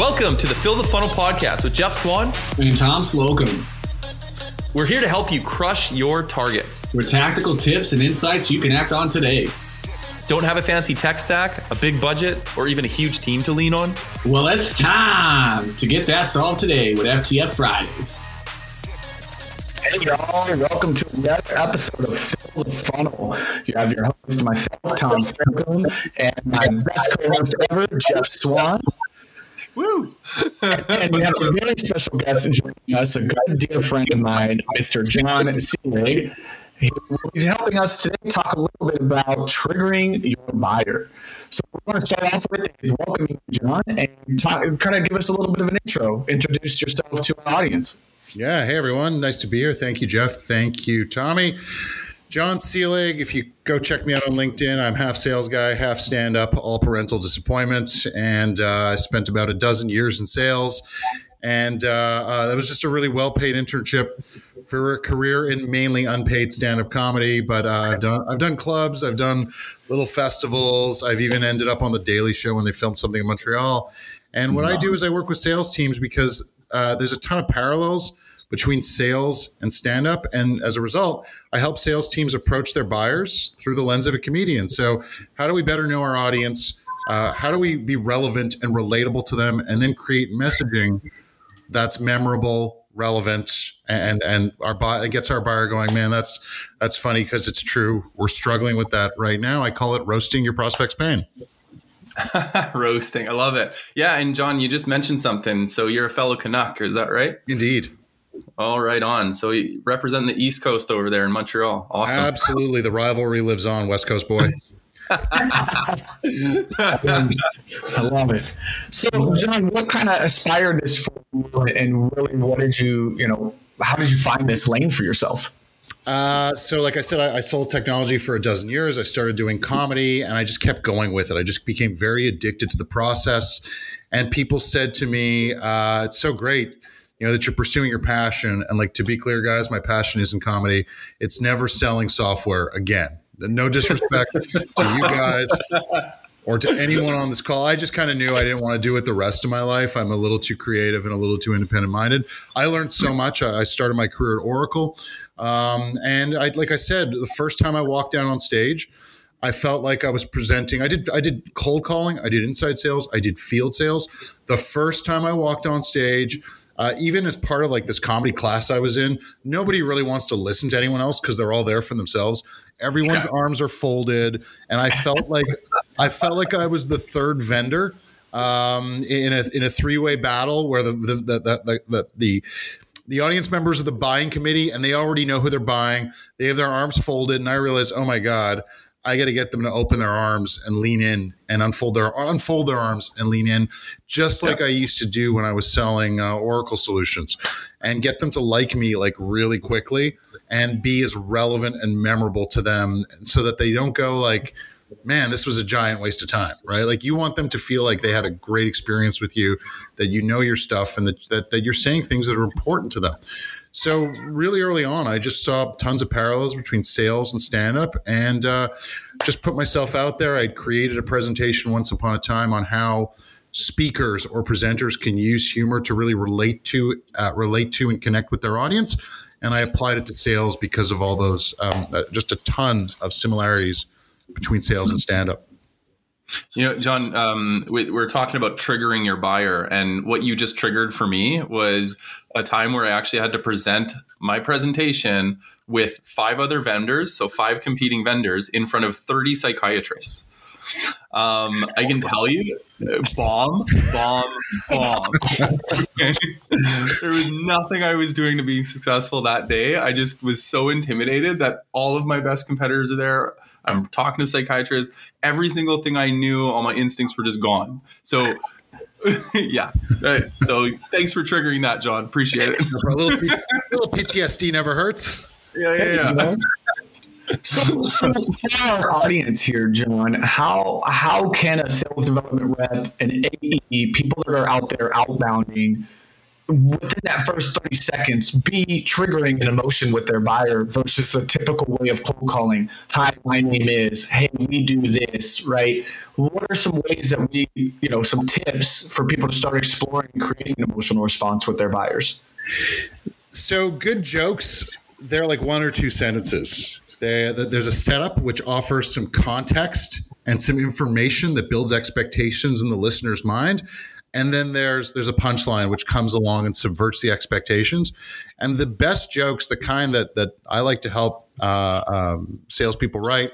Welcome to the Fill the Funnel podcast with Jeff Swan and Tom Slocum. We're here to help you crush your targets with tactical tips and insights you can act on today. Don't have a fancy tech stack, a big budget, or even a huge team to lean on? Well, it's time to get that solved today with FTF Fridays. Hey y'all, welcome to another episode of Fill the Funnel. You have your host, myself, Tom Slocum, and my best co-host ever, Jeff Swan. Woo! and we have a very special guest joining us, a good dear friend of mine, Mr. John Seelig. He's helping us today talk a little bit about triggering your buyer. So we're going to start off with is welcoming John and talk, kind of give us a little bit of an intro. Introduce yourself to our audience. Yeah. Hey, everyone. Nice to be here. Thank you, Jeff. Thank you, Tommy. John Seelig. If you go check me out on LinkedIn, I'm half sales guy, half stand up, all parental disappointment. And uh, I spent about a dozen years in sales. And uh, uh, that was just a really well paid internship for a career in mainly unpaid stand up comedy. But uh, I've done I've done clubs, I've done little festivals. I've even ended up on the Daily Show when they filmed something in Montreal. And what wow. I do is I work with sales teams because uh, there's a ton of parallels between sales and stand up. And as a result, I help sales teams approach their buyers through the lens of a comedian. So, how do we better know our audience? Uh, how do we be relevant and relatable to them and then create messaging that's memorable, relevant, and and our buy gets our buyer going, man, that's that's funny because it's true. We're struggling with that right now. I call it roasting your prospect's pain. Roasting. I love it. Yeah. And John, you just mentioned something. So you're a fellow Canuck, is that right? Indeed. All right, on. So you represent the East Coast over there in Montreal. Awesome. Absolutely. The rivalry lives on, West Coast boy. I love it. So, John, what kind of inspired this for you, and really, what did you, you know, how did you find this lane for yourself? Uh, so, like I said, I, I, sold technology for a dozen years. I started doing comedy, and I just kept going with it. I just became very addicted to the process. And people said to me, uh, "It's so great." You know that you're pursuing your passion. And like to be clear guys my passion is in comedy. It's never selling software again. No disrespect to you guys or to anyone on this call. I just kind of knew i didn't want to do it the rest of my life. I'm a little too creative and a little too independent minded i learned so much. I started my career at oracle. Um, and I, like i said the first time i walked down on stage I felt like I was presenting. I did I did cold calling, I did inside sales, I did field sales. The first time I walked on stage, uh, even as part of like this comedy class I was in, nobody really wants to listen to anyone else because they're all there for themselves. Everyone's yeah. arms are folded, and I felt like I felt like I was the third vendor um, in a in a three way battle where the the the the, the, the the audience members of the buying committee and they already know who they're buying. They have their arms folded, and I realized, oh my god, I got to get them to open their arms and lean in and unfold their unfold their arms and lean in, just like yeah. I used to do when I was selling uh, Oracle solutions, and get them to like me like really quickly and be as relevant and memorable to them, so that they don't go like, "Man, this was a giant waste of time." Right? Like you want them to feel like they had a great experience with you, that you know your stuff, and that that, that you're saying things that are important to them. So really early on, I just saw tons of parallels between sales and stand up, and uh, just put myself out there. I created a presentation once upon a time on how speakers or presenters can use humor to really relate to uh, relate to and connect with their audience. And I applied it to sales because of all those um, uh, just a ton of similarities between sales and stand up. You know, John, um, we, are talking about triggering your buyer, and what you just triggered for me was a time where I actually had to present my presentation with five other vendors, so five competing vendors, in front of 30 psychiatrists. Um, I can tell you, bomb, bomb, bomb. there was nothing I was doing to be successful that day. I just was so intimidated that all of my best competitors are there. I'm talking to psychiatrists. Every single thing I knew, all my instincts were just gone. So, yeah. So, thanks for triggering that, John. Appreciate it. a little, little PTSD never hurts. Yeah, yeah, yeah. So, so for our audience here, John, how how can a sales development rep, an AE, people that are out there outbounding, within that first 30 seconds be triggering an emotion with their buyer versus the typical way of cold calling. Hi my name is. Hey we do this right? What are some ways that we you know some tips for people to start exploring creating an emotional response with their buyers? So good jokes they're like one or two sentences. They, there's a setup which offers some context and some information that builds expectations in the listener's mind and then there's there's a punchline which comes along and subverts the expectations. And the best jokes, the kind that that I like to help uh, um, salespeople write,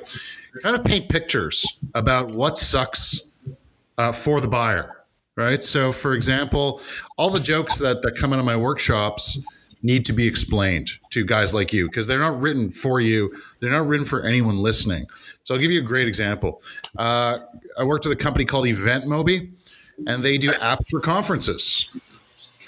kind of paint pictures about what sucks uh, for the buyer. Right. So, for example, all the jokes that that come out of my workshops need to be explained to guys like you because they're not written for you. They're not written for anyone listening. So I'll give you a great example. Uh, I worked with a company called EventMobi and they do apps for conferences.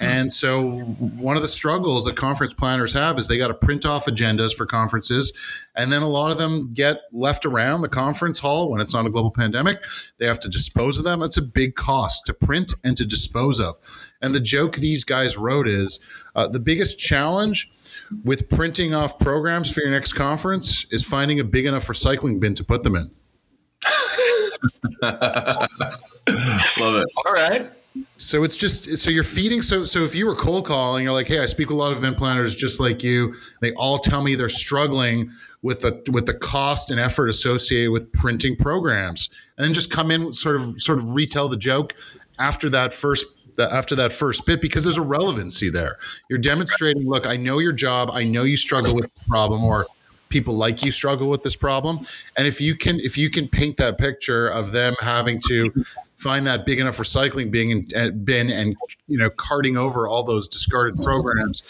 And so, one of the struggles that conference planners have is they got to print off agendas for conferences. And then a lot of them get left around the conference hall when it's not a global pandemic. They have to dispose of them. It's a big cost to print and to dispose of. And the joke these guys wrote is uh, the biggest challenge with printing off programs for your next conference is finding a big enough recycling bin to put them in. Love it. All right. So it's just so you're feeding. So so if you were cold calling, you're like, hey, I speak with a lot of event planners just like you. They all tell me they're struggling with the with the cost and effort associated with printing programs, and then just come in sort of sort of retell the joke after that first after that first bit because there's a relevancy there. You're demonstrating, look, I know your job, I know you struggle with the problem, or people like you struggle with this problem. And if you can if you can paint that picture of them having to find that big enough recycling bin and, bin and you know carting over all those discarded programs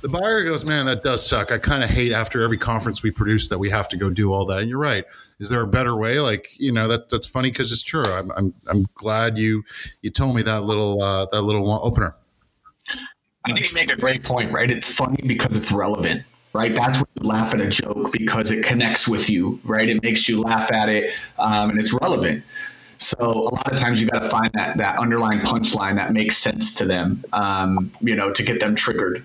the buyer goes man that does suck. I kind of hate after every conference we produce that we have to go do all that. And you're right. Is there a better way? Like you know that that's funny because it's true. I'm, I'm i'm glad you you told me that little uh, that little opener. I think you make a great point, right? It's funny because it's relevant right? That's when you laugh at a joke because it connects with you, right? It makes you laugh at it, um, and it's relevant. So a lot of times you got to find that that underlying punchline that makes sense to them, um, you know, to get them triggered.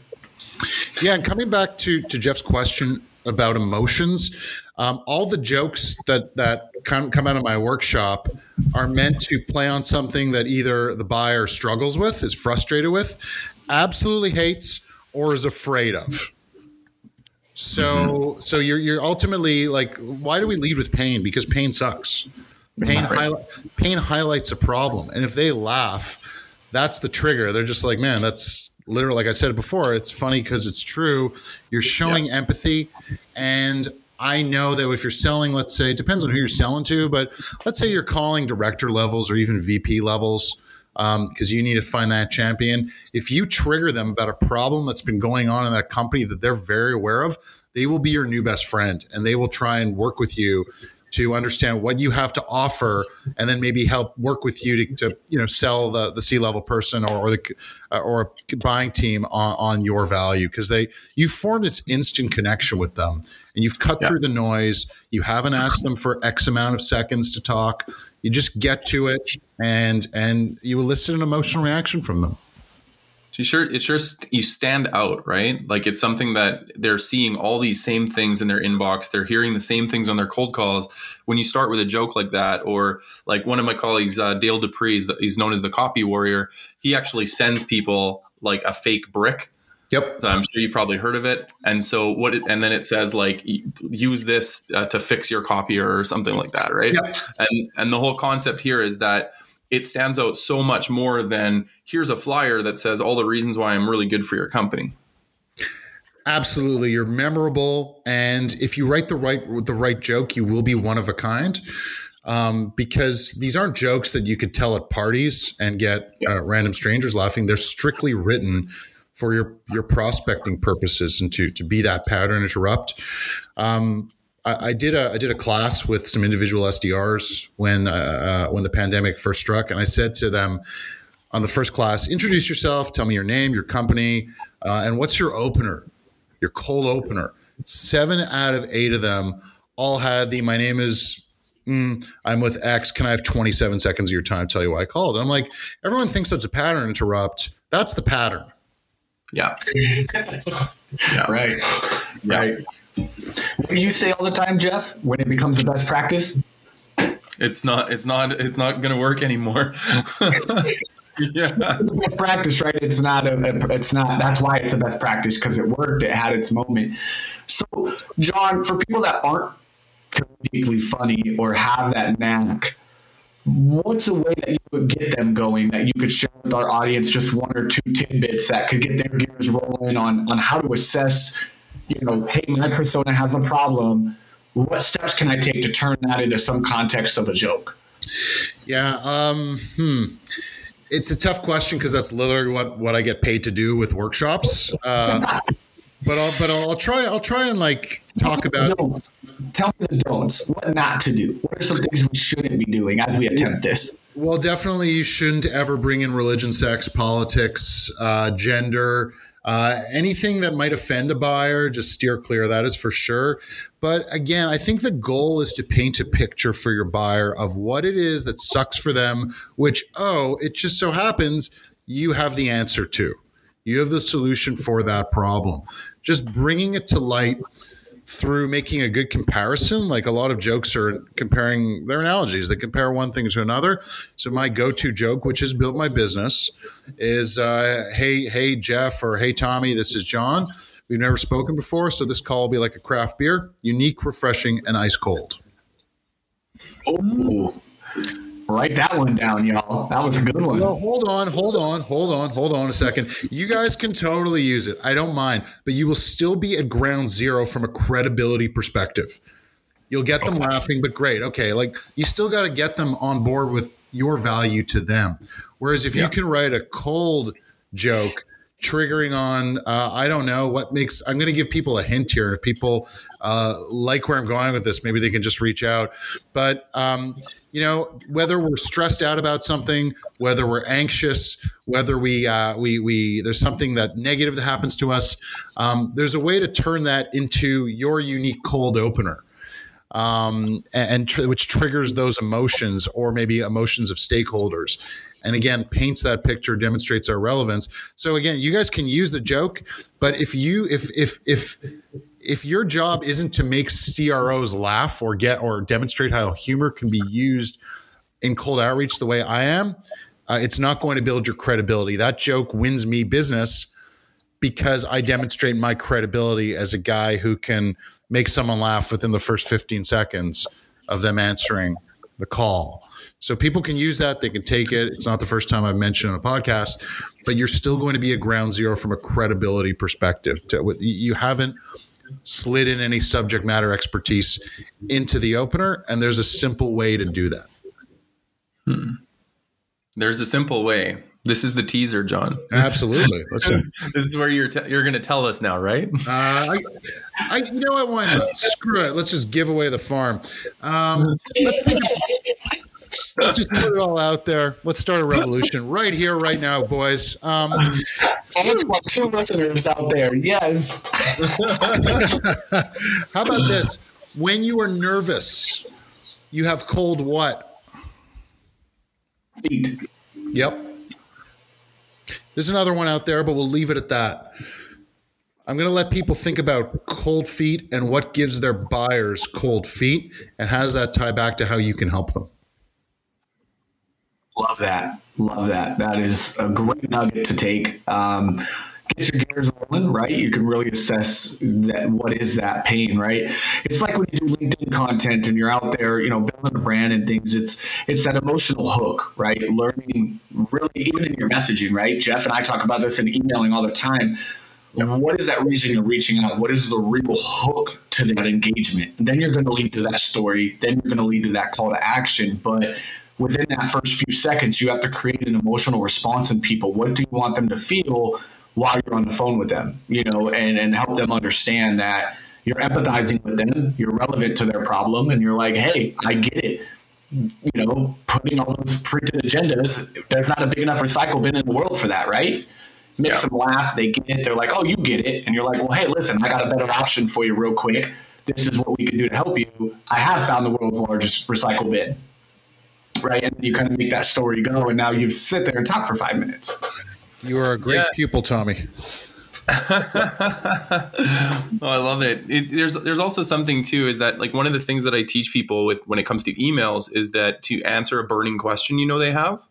Yeah, and coming back to to Jeff's question about emotions, um, all the jokes that that come, come out of my workshop are meant to play on something that either the buyer struggles with, is frustrated with, absolutely hates, or is afraid of. So so you're you're ultimately like, why do we lead with pain? Because pain sucks. Pain pain highlights a problem, and if they laugh, that's the trigger. They're just like, man, that's literally like I said before. It's funny because it's true. You're showing yeah. empathy, and I know that if you're selling, let's say, it depends on who you're selling to, but let's say you're calling director levels or even VP levels because um, you need to find that champion. If you trigger them about a problem that's been going on in that company that they're very aware of, they will be your new best friend and they will try and work with you to understand what you have to offer and then maybe help work with you to, to you know sell the, the c-level person or, or the uh, or buying team on, on your value because they you formed this instant connection with them and you've cut yeah. through the noise you haven't asked them for x amount of seconds to talk you just get to it and and you elicit an emotional reaction from them you sure it's just you stand out, right? Like it's something that they're seeing all these same things in their inbox. They're hearing the same things on their cold calls. When you start with a joke like that, or like one of my colleagues, uh, Dale Dupree, he's known as the copy warrior. He actually sends people like a fake brick. Yep. So I'm sure you probably heard of it. And so what? It, and then it says like use this uh, to fix your copier or something like that, right? Yep. And and the whole concept here is that it stands out so much more than here's a flyer that says all the reasons why I'm really good for your company. Absolutely, you're memorable, and if you write the right the right joke, you will be one of a kind. Um, because these aren't jokes that you could tell at parties and get uh, random strangers laughing. They're strictly written for your your prospecting purposes and to to be that pattern interrupt. Um, I, I, did a I did a class with some individual SDRs when uh, uh, when the pandemic first struck, and I said to them on the first class, introduce yourself, tell me your name, your company, uh, and what's your opener, your cold opener. Seven out of eight of them all had the my name is mm, I'm with X. Can I have 27 seconds of your time tell you why I called? And I'm like, everyone thinks that's a pattern interrupt. That's the pattern. Yeah. yeah. Right. Yeah. Right. What do you say all the time, Jeff, when it becomes the best practice? It's not. It's not. It's not going to work anymore. yeah. It's best practice, right? It's not a, it's not that's why it's a best practice because it worked, it had its moment. So, John, for people that aren't comedically funny or have that knack, what's a way that you would get them going that you could share with our audience just one or two tidbits that could get their gears rolling on on how to assess, you know, hey, my persona has a problem. What steps can I take to turn that into some context of a joke? Yeah. Um, hmm it's a tough question because that's literally what what I get paid to do with workshops. Uh, but I'll but I'll, I'll, try I'll try and like talk about. Don'ts. Tell me the don'ts. What not to do. What are some things we shouldn't be doing as we attempt this? Well, definitely you shouldn't ever bring in religion, sex, politics, uh, gender. Uh, anything that might offend a buyer, just steer clear. That is for sure. But again, I think the goal is to paint a picture for your buyer of what it is that sucks for them, which, oh, it just so happens you have the answer to. You have the solution for that problem. Just bringing it to light through making a good comparison. Like a lot of jokes are comparing their analogies. They compare one thing to another. So my go-to joke, which has built my business, is uh, "Hey, hey, Jeff," or "Hey, Tommy, this is John. We've never spoken before, so this call will be like a craft beer, unique, refreshing, and ice cold." Oh. Write that one down, y'all. That was a good one. Well, hold on, hold on, hold on, hold on a second. You guys can totally use it. I don't mind, but you will still be at ground zero from a credibility perspective. You'll get them laughing, but great. Okay, like you still got to get them on board with your value to them. Whereas if yeah. you can write a cold joke triggering on uh, i don't know what makes i'm going to give people a hint here. If people uh, like where i'm going with this maybe they can just reach out. But um, you know whether we're stressed out about something whether we're anxious whether we uh, we we there's something that negative that happens to us um, there's a way to turn that into your unique cold opener. Um, and, tr- which triggers those emotions or maybe emotions of stakeholders and again paints that picture demonstrates our relevance so again you guys can use the joke but if you if if if if your job isn't to make CROs laugh or get or demonstrate how humor can be used in cold outreach the way I am, uh, it's not going to build your credibility. That joke wins me business because I demonstrate my credibility as a guy who can make someone laugh within the first 15 seconds of them answering the call. So people can use that. They can take it. It's not the first time I've mentioned on a podcast, but you're still going to be a ground zero from a credibility perspective. You haven't slid in any subject matter expertise into the opener, and there's a simple way to do that. Hmm. There's a simple way. This is the teaser, John. Absolutely. this is where you're te- you're going to tell us now, right? Uh, I, I, you know what? Why not? Screw it. Let's just give away the farm. Um, let's Let's just put it all out there. Let's start a revolution right here, right now, boys. Um, my two listeners out there. Yes. How about this? When you are nervous, you have cold what? Feet. Yep. There's another one out there, but we'll leave it at that. I'm going to let people think about cold feet and what gives their buyers cold feet, and how does that tie back to how you can help them? Love that. Love that. That is a great nugget to take. Um, get your gears rolling, right? You can really assess that what is that pain, right? It's like when you do LinkedIn content and you're out there, you know, building a brand and things. It's it's that emotional hook, right? Learning really even in your messaging, right? Jeff and I talk about this in emailing all the time. What is that reason you're reaching out? What is the real hook to that engagement? Then you're going to lead to that story. Then you're going to lead to that call to action. But within that first few seconds, you have to create an emotional response in people. What do you want them to feel while you're on the phone with them? You know, and, and help them understand that you're empathizing with them, you're relevant to their problem, and you're like, hey, I get it. You know, putting all those printed agendas, there's not a big enough recycle bin in the world for that, right? Makes yeah. them laugh, they get it, they're like, oh, you get it. And you're like, well, hey, listen, I got a better option for you real quick. This is what we can do to help you. I have found the world's largest recycle bin right? And you kind of make that story go, and now you sit there and talk for five minutes. You are a great yeah. pupil, Tommy. oh, I love it. it. There's there's also something too is that like one of the things that I teach people with when it comes to emails is that to answer a burning question you know they have,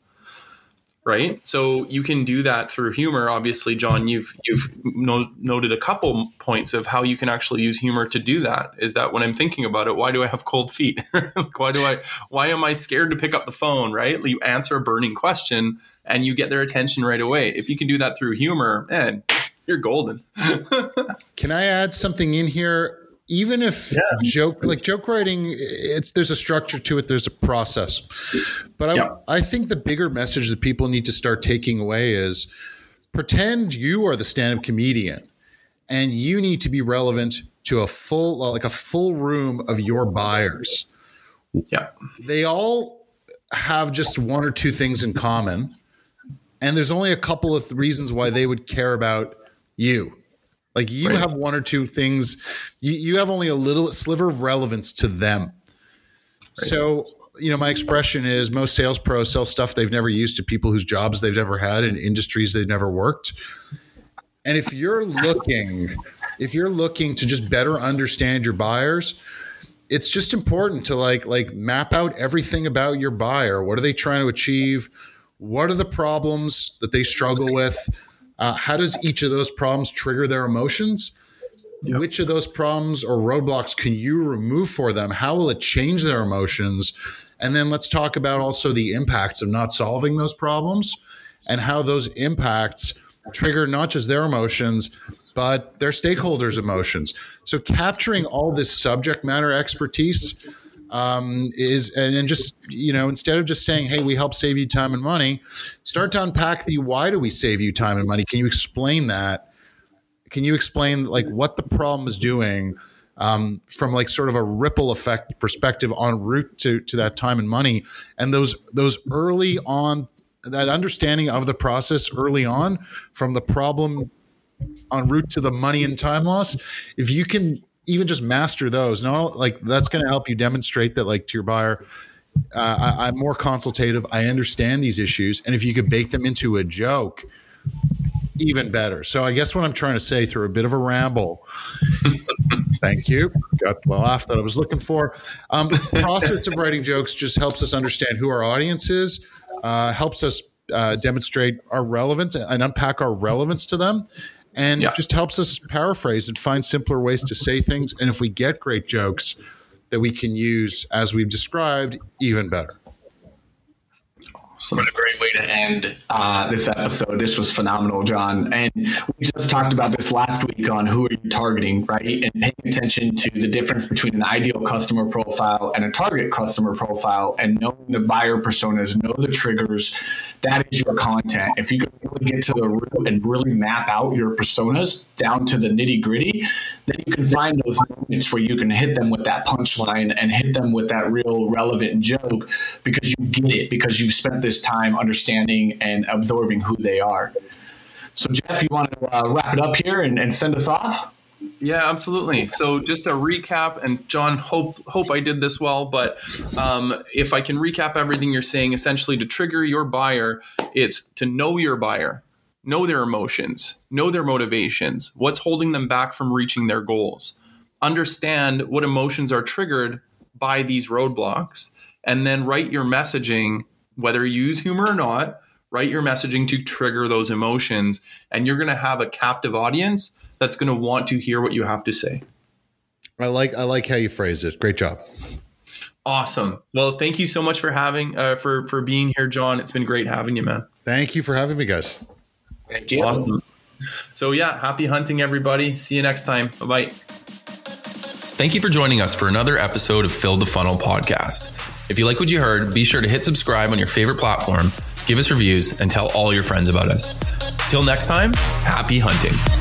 right? So you can do that through humor. Obviously, John, you've you've no, noted a couple points of how you can actually use humor to do that. Is that when I'm thinking about it, why do I have cold feet? like, why do I why am I scared to pick up the phone? Right? You answer a burning question and you get their attention right away. If you can do that through humor, man you're golden. Can I add something in here? Even if yeah. joke like joke writing, it's there's a structure to it, there's a process. But I, yeah. I think the bigger message that people need to start taking away is pretend you are the stand-up comedian and you need to be relevant to a full like a full room of your buyers. Yeah. They all have just one or two things in common. And there's only a couple of reasons why they would care about you. Like you right. have one or two things, you, you have only a little sliver of relevance to them. Right. So, you know, my expression is most sales pros sell stuff they've never used to people whose jobs they've never had in industries they've never worked. And if you're looking, if you're looking to just better understand your buyers, it's just important to like like map out everything about your buyer. What are they trying to achieve? What are the problems that they struggle with? Uh, how does each of those problems trigger their emotions? Yep. Which of those problems or roadblocks can you remove for them? How will it change their emotions? And then let's talk about also the impacts of not solving those problems and how those impacts trigger not just their emotions, but their stakeholders' emotions. So, capturing all this subject matter expertise um, is and, just you know instead of just saying hey we help save you time and money start to unpack the why do we save you time and money? Can you explain that? Can you explain like what the problem is doing um, from like sort of a ripple effect perspective en route to to that time and money? And those those early on that understanding of the process early on from the problem en route to the money and time loss if you can even just master those. No, like that's going to help you demonstrate that, like to your buyer, uh, I, am more consultative. I understand these issues, and if you could bake them into a joke, even better. So I guess what I'm trying to say through a bit of a ramble. thank you. Got the laugh that I was looking for. Um, the process of writing jokes just helps us understand who our audience is, uh, helps us uh, demonstrate our relevance and unpack our relevance to them and yeah. just helps us paraphrase and find simpler ways to say things. And if we get great jokes that we can use as we've described, even better. So what a great way to end uh, this episode. This was phenomenal, John. And we just talked about this last week on who are you targeting, right? And paying attention to the difference between an ideal customer profile and a target customer profile and knowing the buyer personas, know the triggers. That is your content. If you can really get to the root and really map out your personas down to the nitty gritty, then you can find those moments where you can hit them with that punchline and hit them with that real relevant joke because you get it, because you've spent this time understanding and absorbing who they are. So, Jeff, you want to uh, wrap it up here and, and send us off? Yeah, absolutely. So just a recap, and John, hope hope I did this well, but um, if I can recap everything you're saying, essentially to trigger your buyer, it's to know your buyer, know their emotions, know their motivations, what's holding them back from reaching their goals, understand what emotions are triggered by these roadblocks, and then write your messaging, whether you use humor or not, write your messaging to trigger those emotions, and you're going to have a captive audience that's going to want to hear what you have to say. I like I like how you phrase it. Great job. Awesome. Well, thank you so much for having uh, for for being here, John. It's been great having you, man. Thank you for having me, guys. Thank you. Awesome. So yeah, happy hunting, everybody. See you next time. Bye bye. Thank you for joining us for another episode of Fill the Funnel podcast. If you like what you heard, be sure to hit subscribe on your favorite platform, give us reviews, and tell all your friends about us. Till next time, happy hunting.